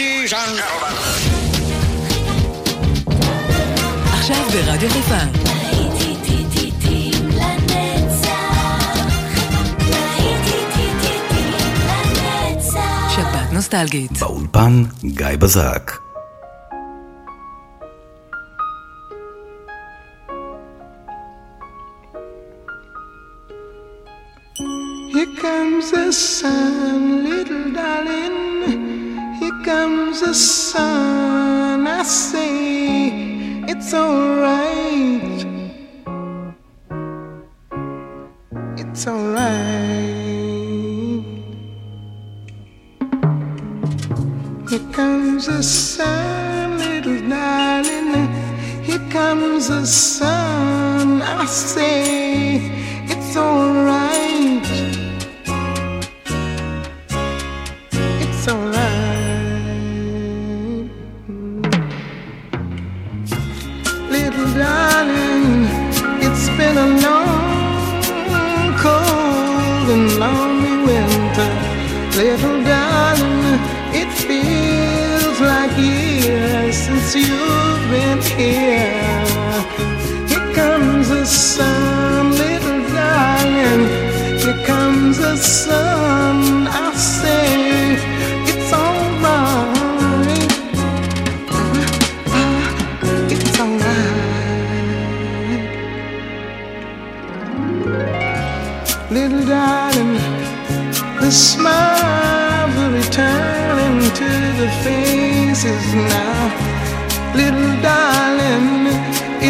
Ladies and gentlemen. עכשיו ברדיו חיפה. נוסטלגית. באולפן גיא בזק.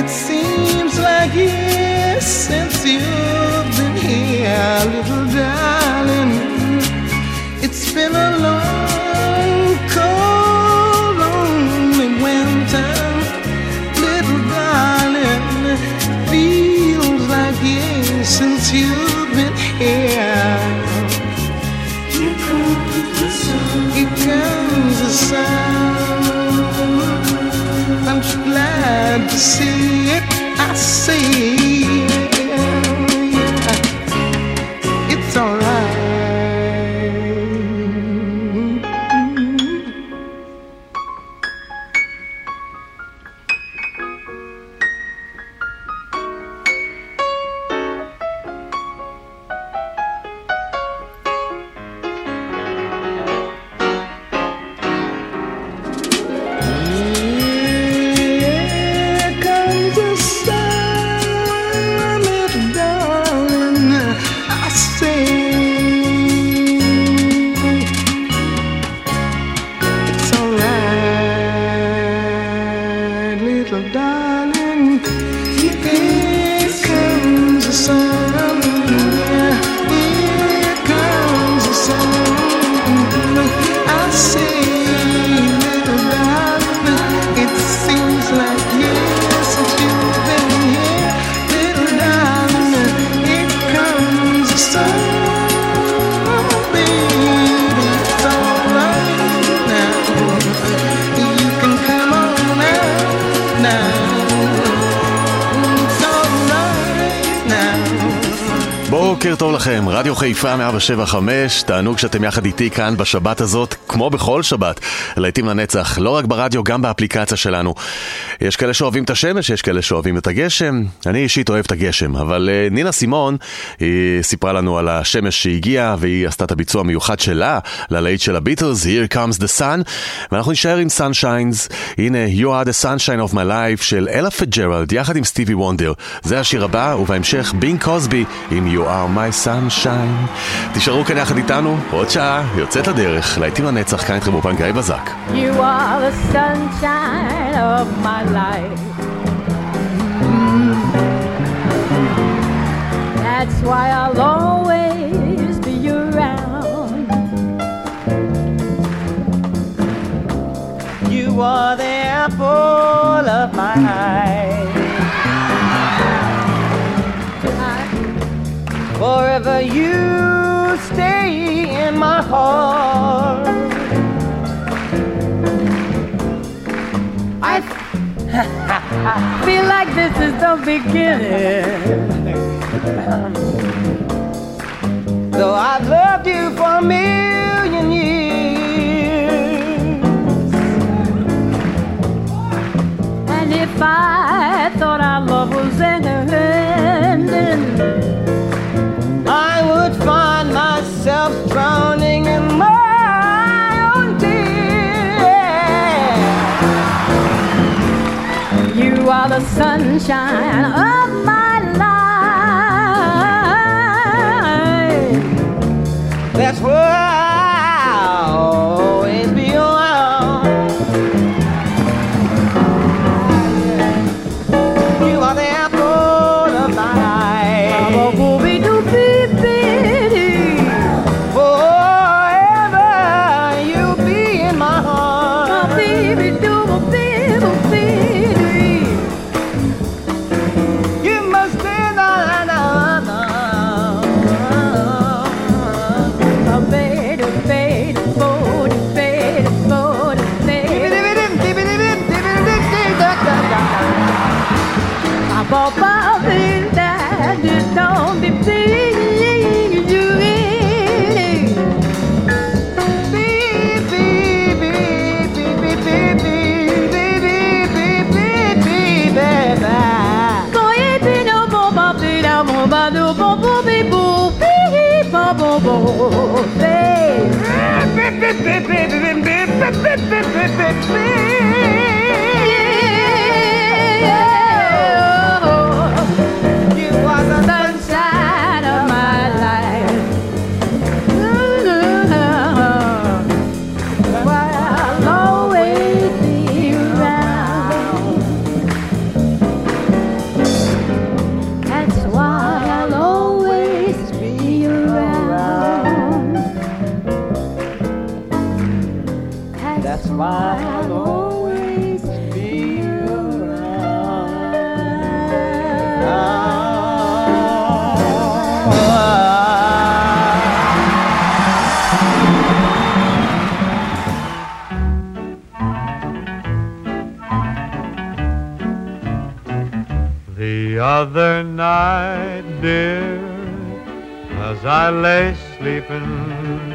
It seems like years since you've been here. Little darling, לכם, רדיו חיפה 175, תענוג שאתם יחד איתי כאן בשבת הזאת, כמו בכל שבת, להיטים לנצח, לא רק ברדיו, גם באפליקציה שלנו. יש כאלה שאוהבים את השמש, יש כאלה שאוהבים את הגשם, אני אישית אוהב את הגשם, אבל uh, נינה סימון, היא סיפרה לנו על השמש שהגיעה, והיא עשתה את הביצוע המיוחד שלה ללהיט של הביטלס, Here Comes the Sun, ואנחנו נשאר עם Sunshine's, הנה You are the sunshine of my life של אלה פג'רלד, יחד עם סטיבי וונדר. זה השיר הבא, ובהמשך בין קוסבי עם You are my sunshine. תישארו כאן יחד איתנו, עוד שעה, יוצאת לדרך, להיטים לנצח, כאן איתכם באופן גיא בזק. You are the sunshine of my life. That's why I'll always be around. You are the apple of my eye. Forever you stay in my heart. I, feel like this is the beginning. Though I've loved you for a million years. And if I thought our love was ending, sunshine. Of Sunshine The other night, dear, as I lay sleeping,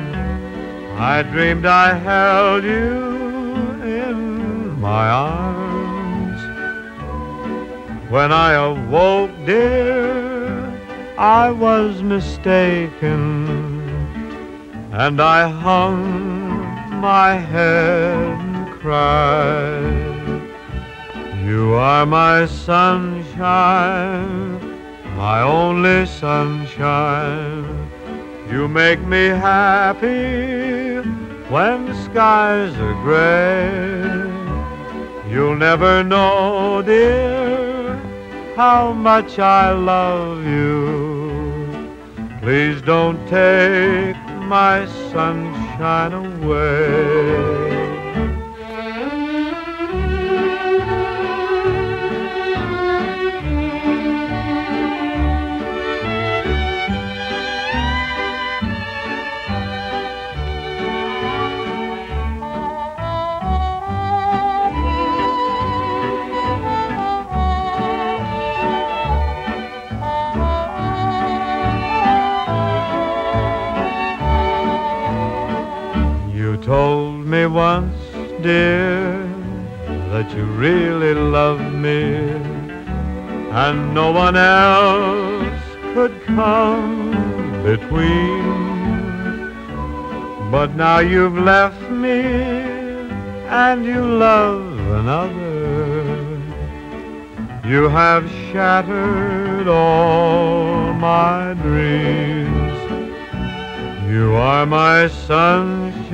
I dreamed I held you in my arms. When I awoke, dear, I was mistaken, and I hung my head and cried. You are my sunshine, my only sunshine. You make me happy when skies are gray. You'll never know, dear, how much I love you. Please don't take my sunshine away. Once, dear, that you really loved me, and no one else could come between. But now you've left me, and you love another. You have shattered all my dreams. You are my sunshine,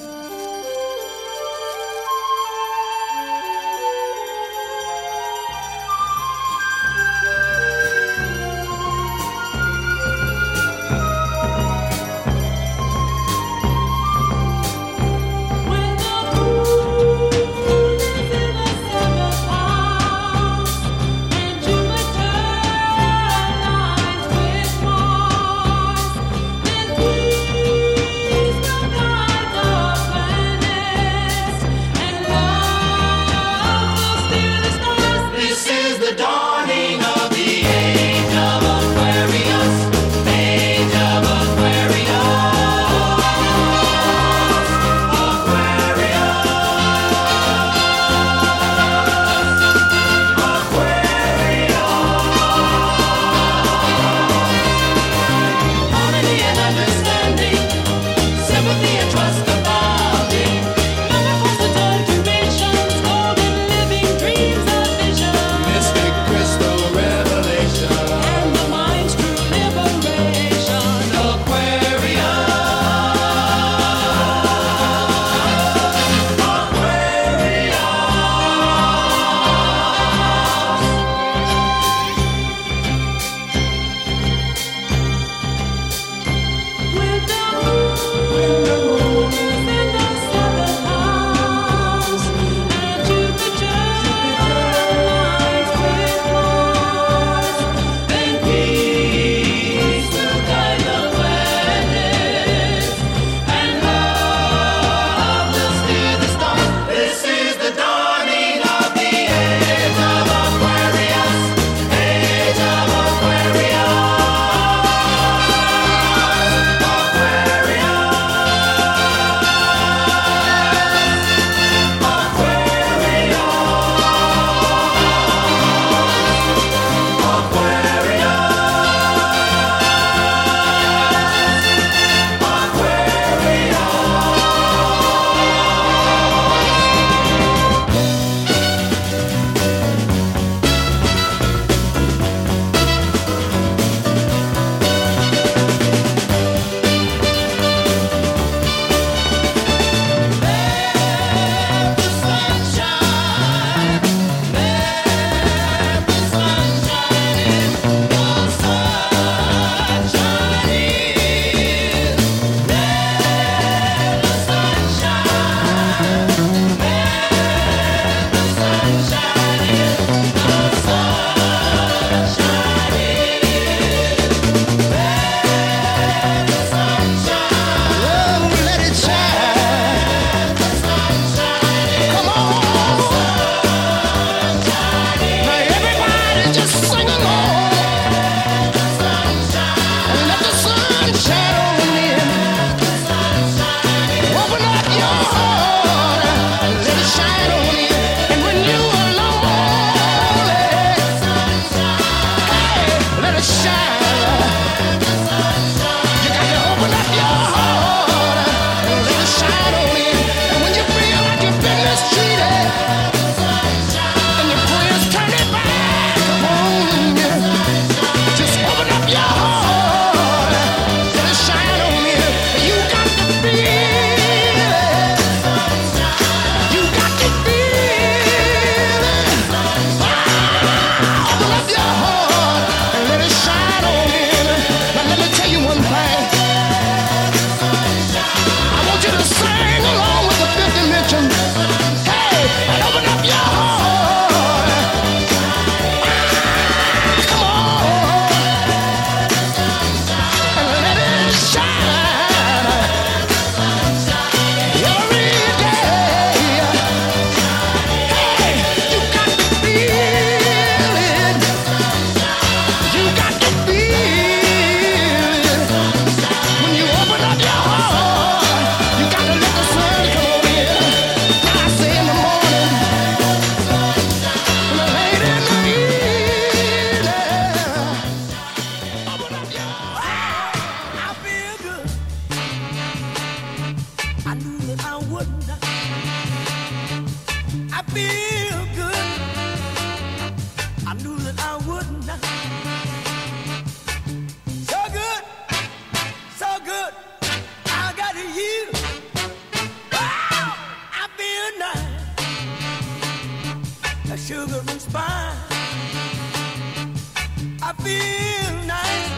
Feel nice.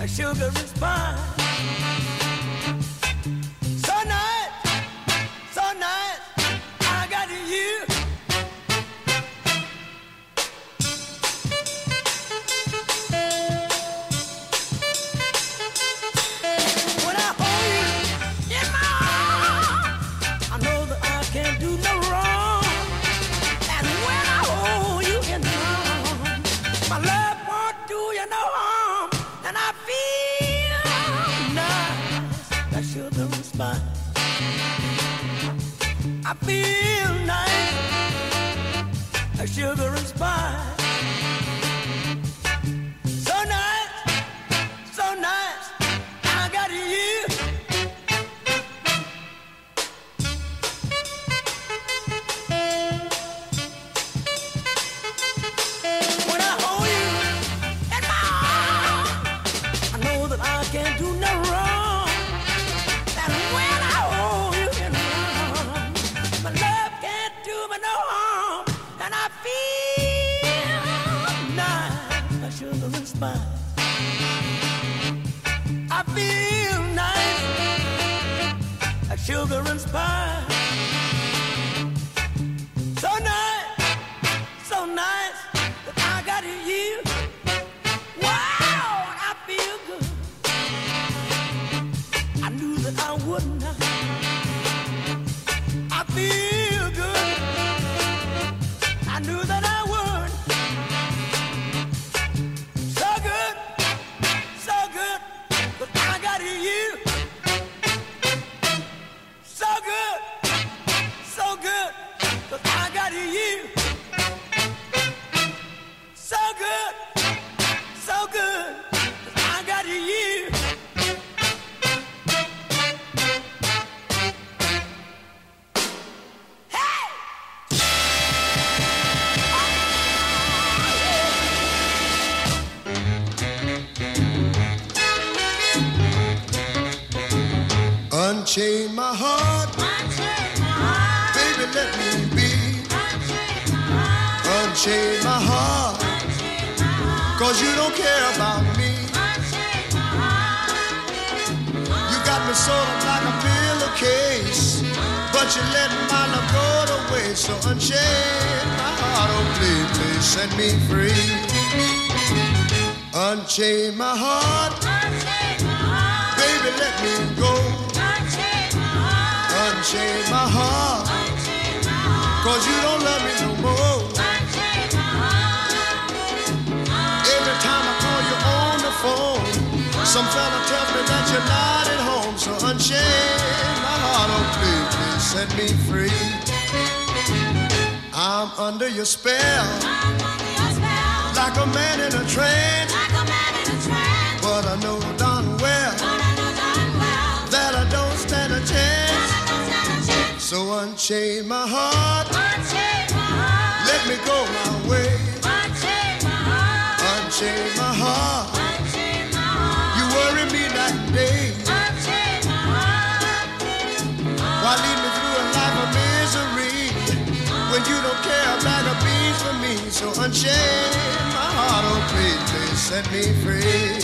A sugar and spice. Free. I'm under your spell, like a man in a trance. But I know darn well that I don't stand a chance. So unchain my heart, let me go my way. Unchain my heart, So unchain my heart, oh please, please set me free.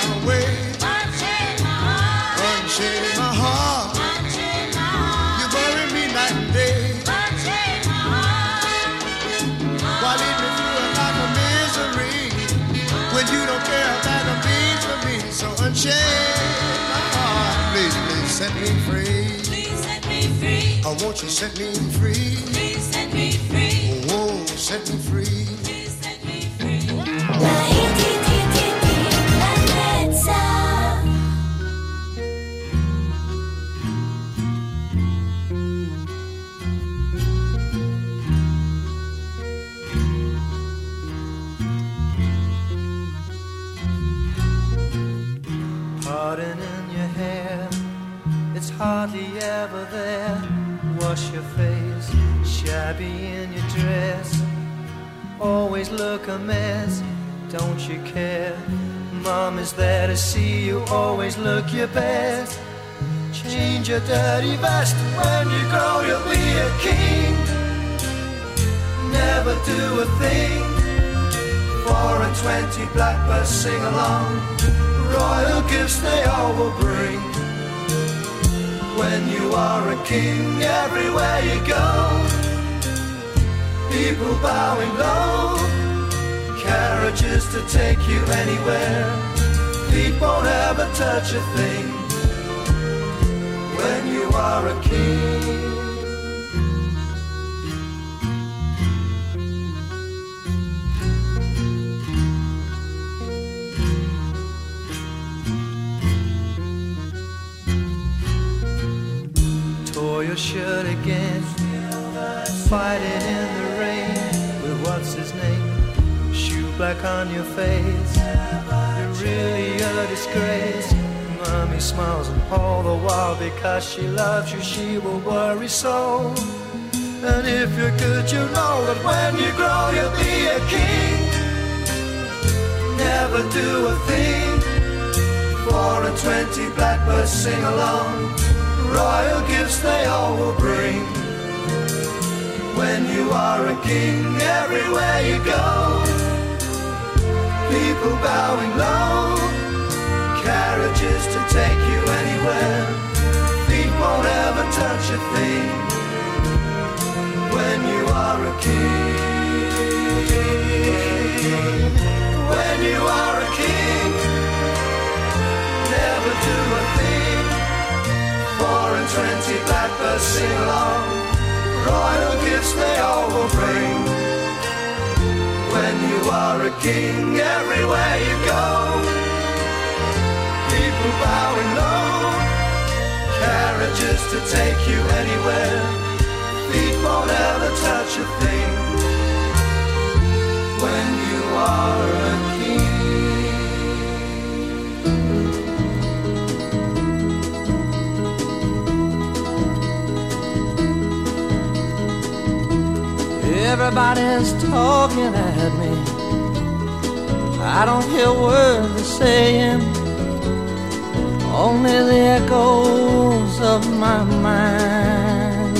So unchain my heart, please, please set me free. Please set me free. I oh, won't you set me free? Oh, oh, set me free. Hardly ever there. Wash your face, shabby in your dress. Always look a mess, don't you care? Mom is there to see you, always look your best. Change your dirty vest, when you grow you'll be a king. Never do a thing, four and twenty blackbirds sing along royal gifts they all will bring. When you are a king, everywhere you go, people bowing low, carriages to take you anywhere. Feet won't ever touch a thing. When you are a king. Your shirt again. Fighting in the rain with what's his name? Shoe black on your face. You're really a disgrace. Mommy smiles and all the while because she loves you, she will worry so. And if you're good, you know that when you grow, you'll be a king. Never do a thing. Four and twenty blackbirds sing along royal gifts they all will bring. When you are a king, everywhere you go, people bowing low, carriages to take you anywhere, feet won't ever touch a thing. When you are a king, when you are a king, never do four and twenty blackbirds sing along. Royal gifts they all will bring. When you are a king, everywhere you go, people bowing low, carriages to take you anywhere. Feet won't ever touch a thing. When you are a Everybody's talking at me. I don't hear words they're saying, only the echoes of my mind.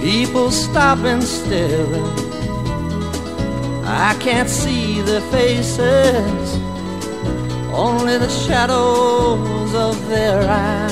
People stop and staring. I can't see their faces, only the shadows of their eyes.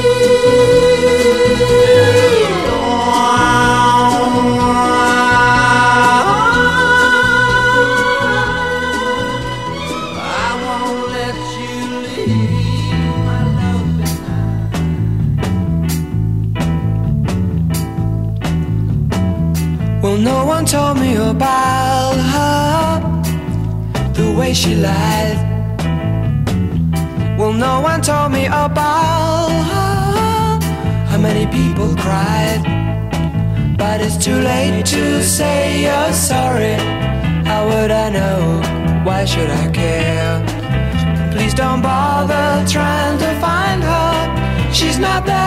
she lied. Well, no one told me about her, how many people cried. But it's too late to say you're sorry. How would I know? Why should I care? Please don't bother trying to find her. She's not there.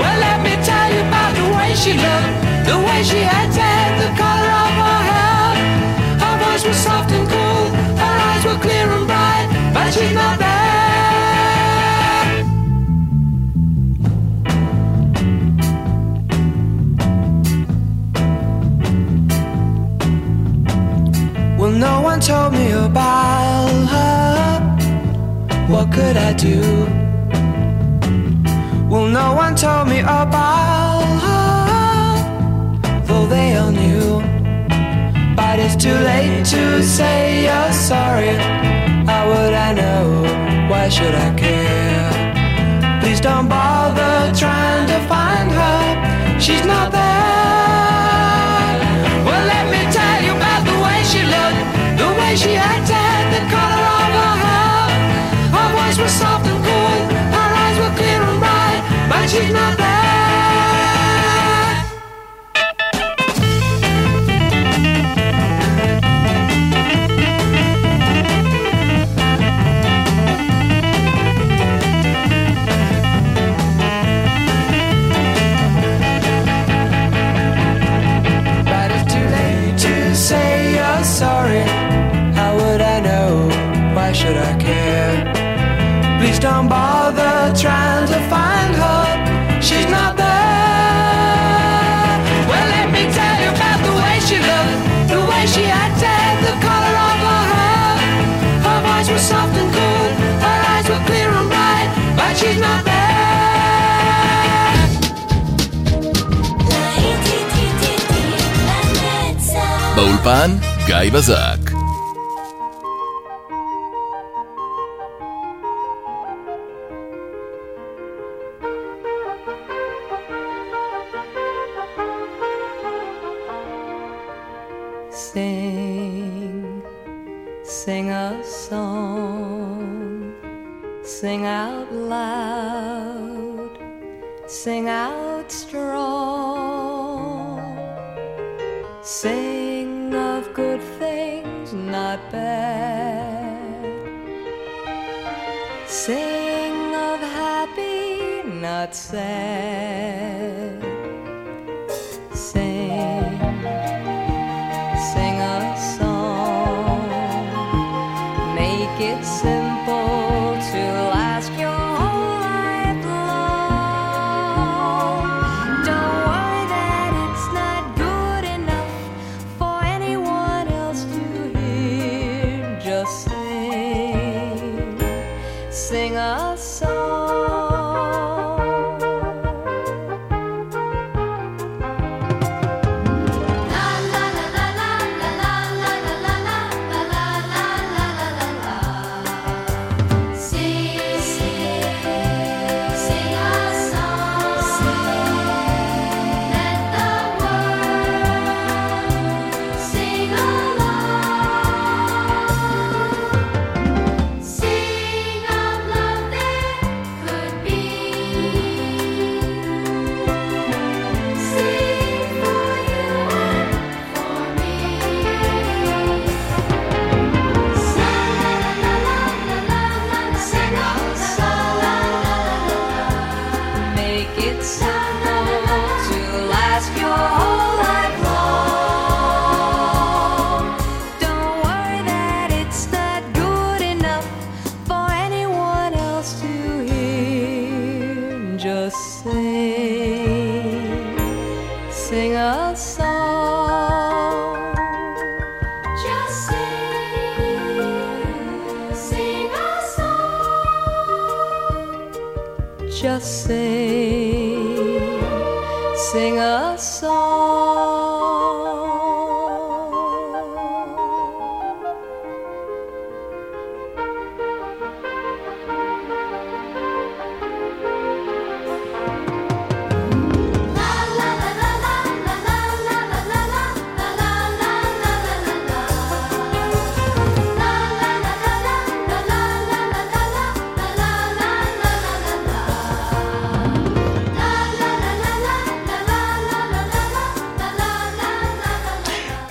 Well, let me tell you about the way she looked, the way she acted, the color. Voice was soft and cool, her eyes were clear and bright, but she's not there. Well, no one told me about her. What could I do? Well, no one told me about But it's too late to say you're sorry. How would I know? Why should I care? Please don't bother trying to find her. She's not there. Well, let me tell you about the way she looked, the way she acted, the color of her hair. Her voice was soft and cool, her eyes were clear and bright, but she's not there. the way she acted, the color of her hair. Her voice was soft and cool, her eyes were clear and bright, but she's not there. באולפן, גיא בזק.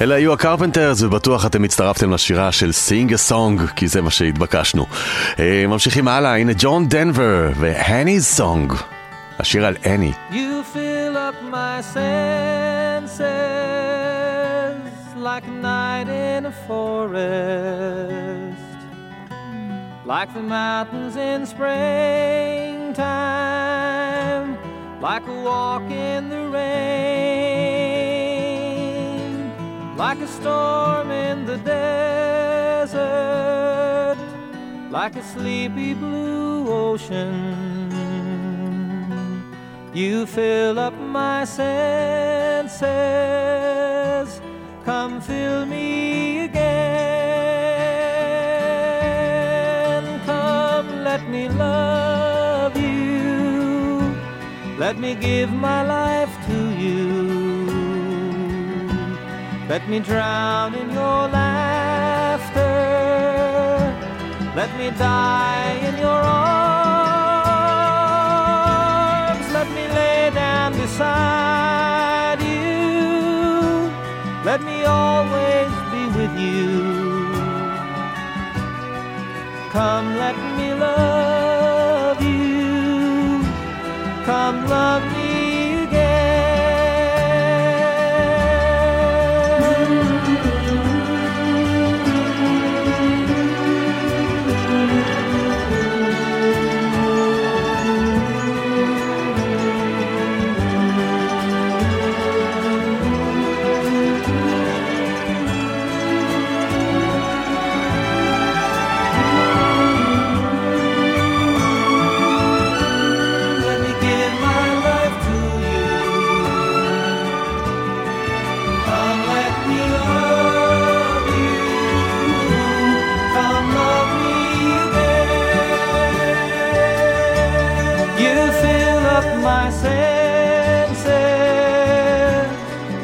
אלה היו הקרפנטרס, ובטוח אתם הצטרפתם לשירה של Sing a Song, כי זה מה שהתבקשנו. אה, ממשיכים הלאה, הנה ג'ון דנבר ו-Annie's Song, השיר על אני. You fill up my senses like night in a forest, like the mountains in springtime, like a walk in the rain, like a storm in the desert, like a sleepy blue ocean. You fill up my senses. Come fill me again. Come, let me love you. Let me give my life to you. Let me drown in your laughter. Let me die in your arms. Let me lay down beside you. Let me always be with you. Come, let me love you. Come, love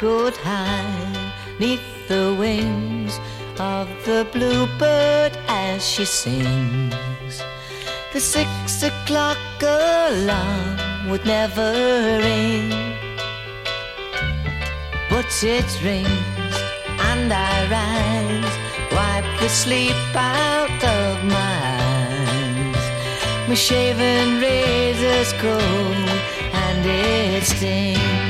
Could hide neath the wings of the bluebird as she sings. The six o'clock alarm would never ring, but it rings and I rise, wipe the sleep out of my eyes. My shaven razor's cold and it stings.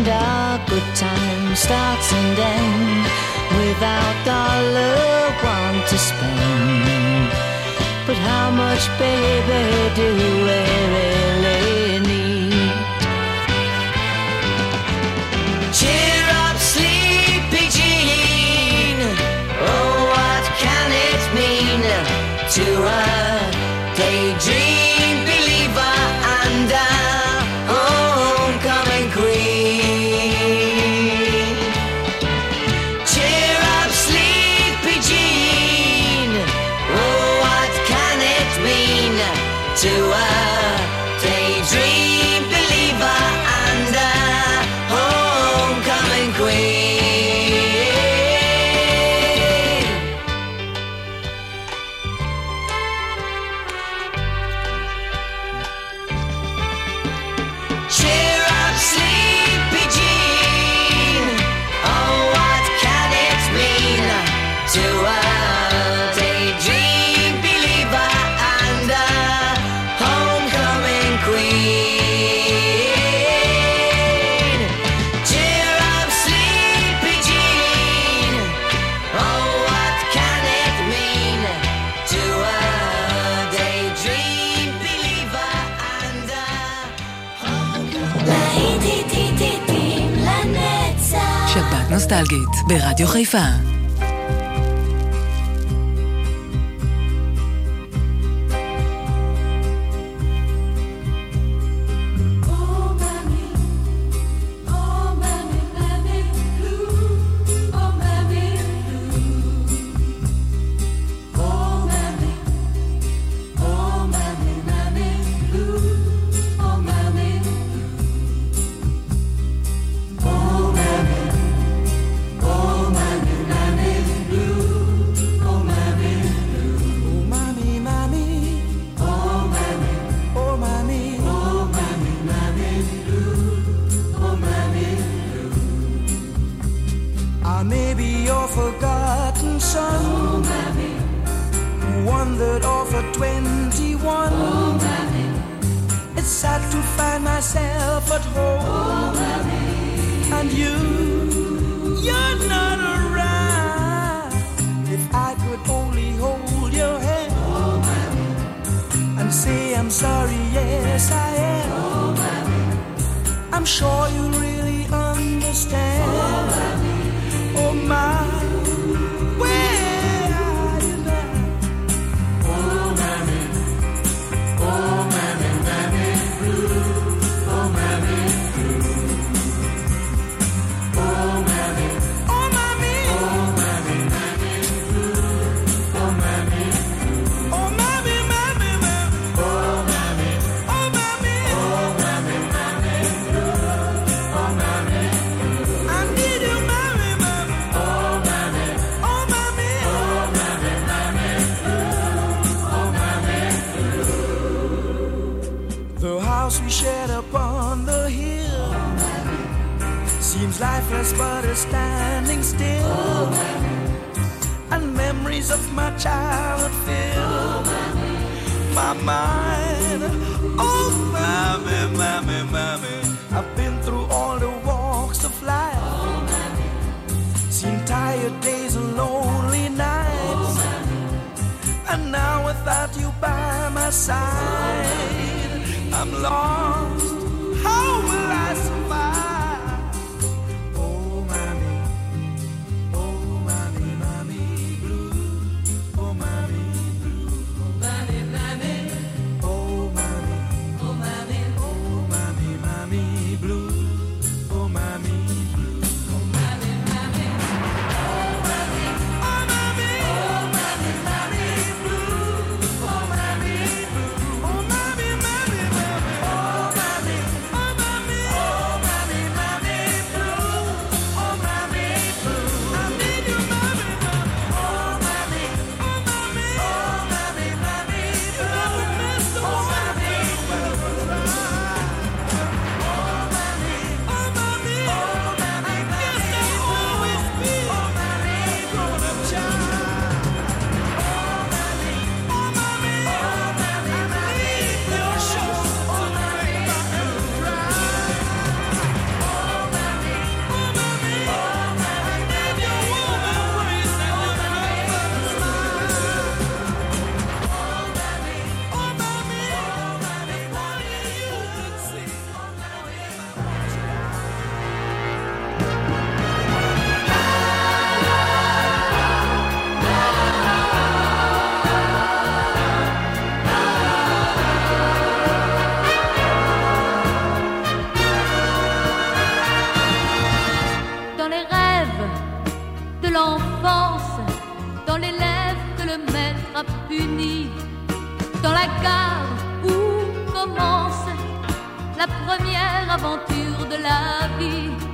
and our good time starts and ends without dollar one to spend. But how much, baby, do we? ברדיו חיפה. my mind. Oh, mommy, mommy, mommy. I've been through all the walks of life. Oh, mommy. Seen tired days and lonely nights. Oh. And now without you by my side, oh, I'm lost. dans la gare où commence la première aventure de la vie.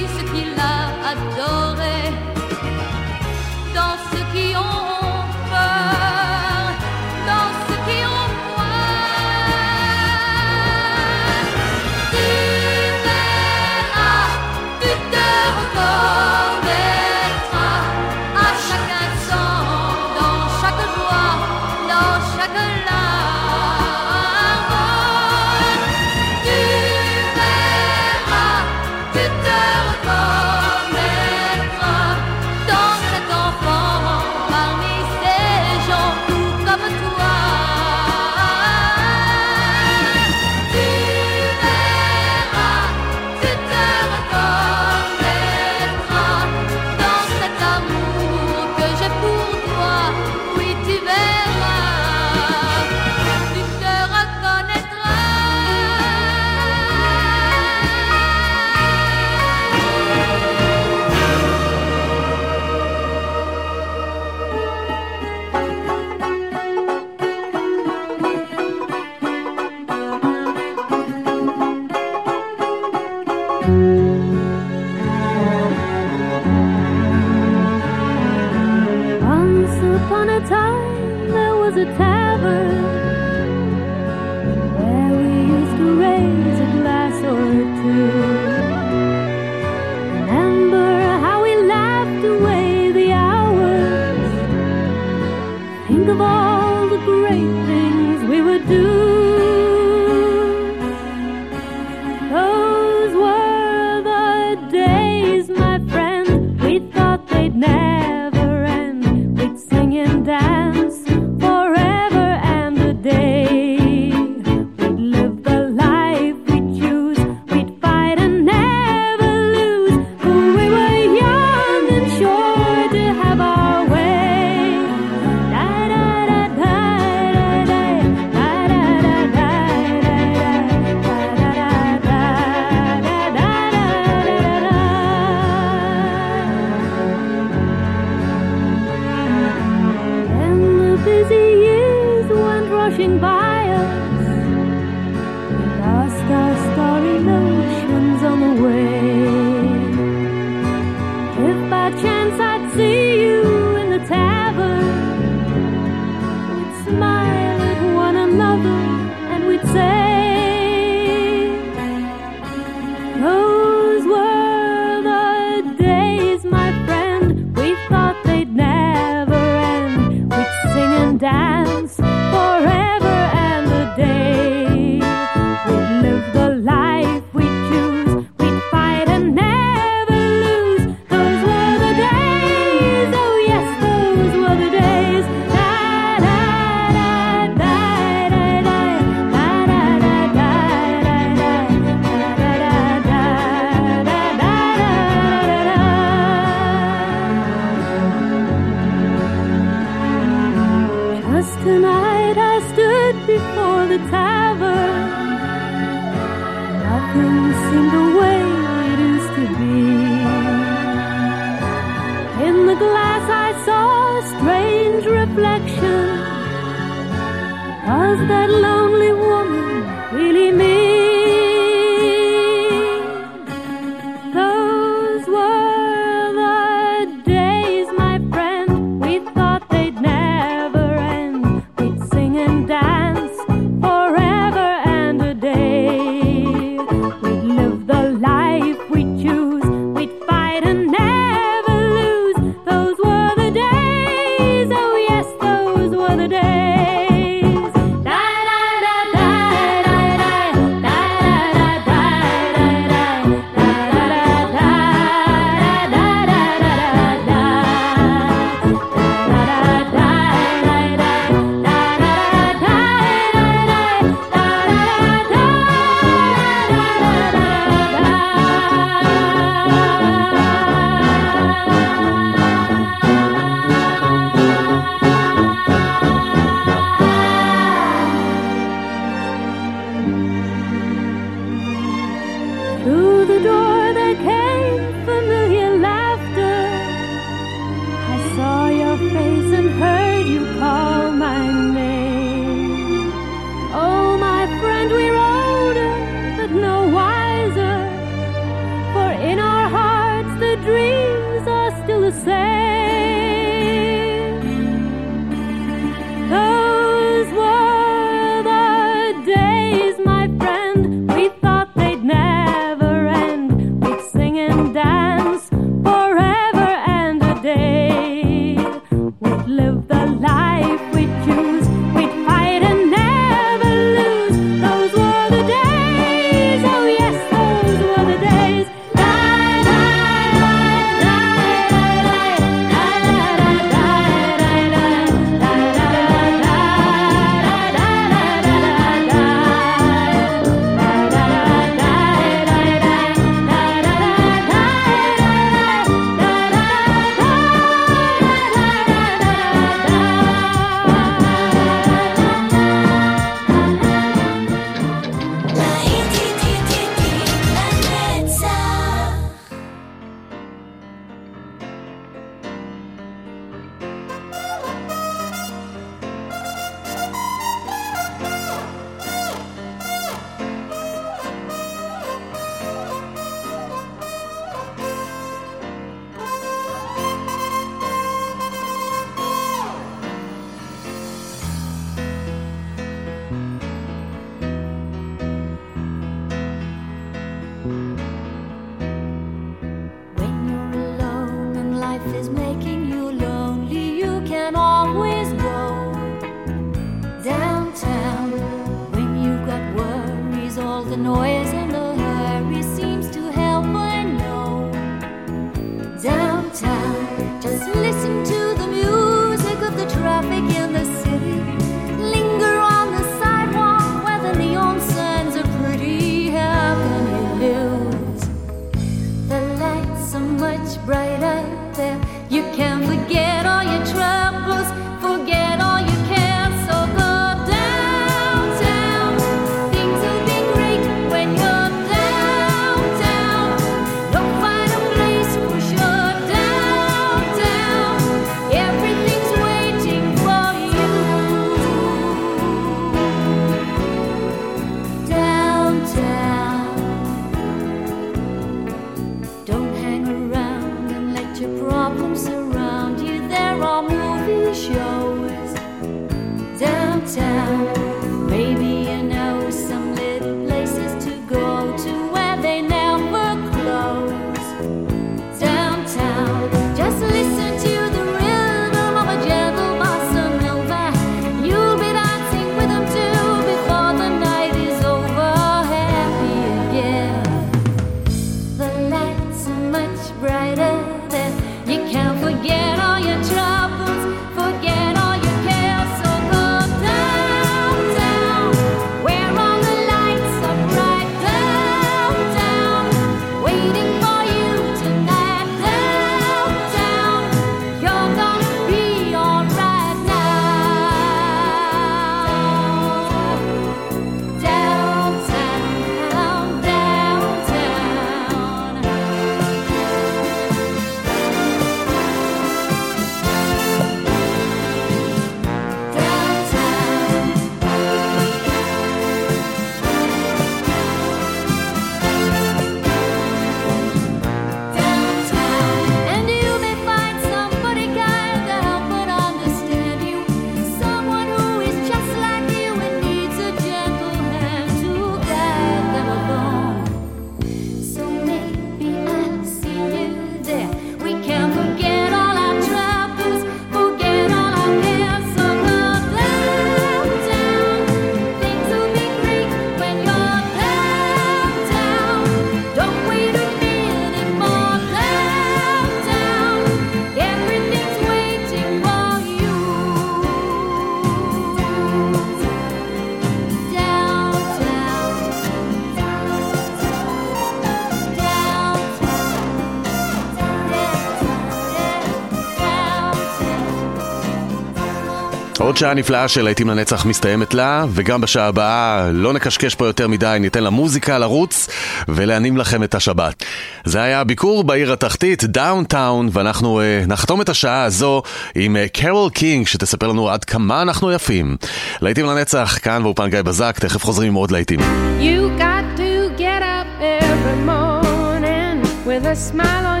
עוד שעה נפלאה של להיטים לנצח מסתיימת לה, וגם בשעה הבאה לא נקשקש פה יותר מדי, ניתן למוזיקה לרוץ ולהנים לכם את השבת. זה היה הביקור בעיר התחתית, דאונטאון, ואנחנו uh, נחתום את השעה הזו עם uh, קרול קינג, שתספר לנו עד כמה אנחנו יפים. להיטים לנצח, כאן באופן גיא בזק, תכף חוזרים עם עוד להיטים. You got to get up every morning with a smile on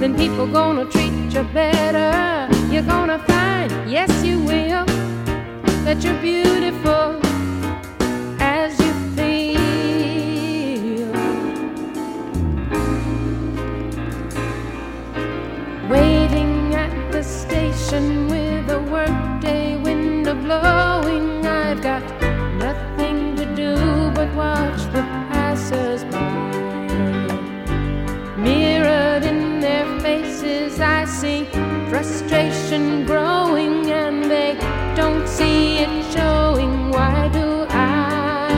Then people gonna treat you better. You're gonna find, yes, you will, that you're beautiful as you feel. Waiting at the station with a workday window blowing, I've got nothing to do but watch the I see frustration growing, and they don't see it showing. Why do I?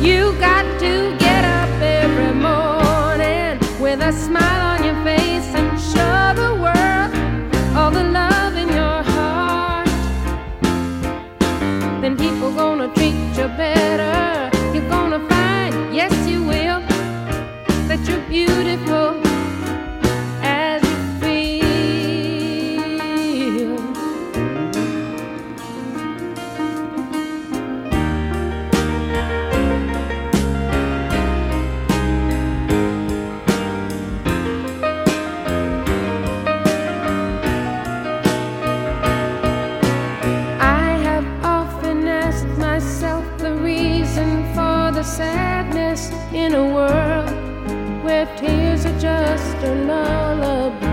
You got to get up every morning with a smile on your face and show the world all the love in your heart. Then people gonna treat you better. You're gonna find, yes, you will, that you're beautiful in a world where tears are just a lullaby.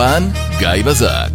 באולפן, גיא בזק.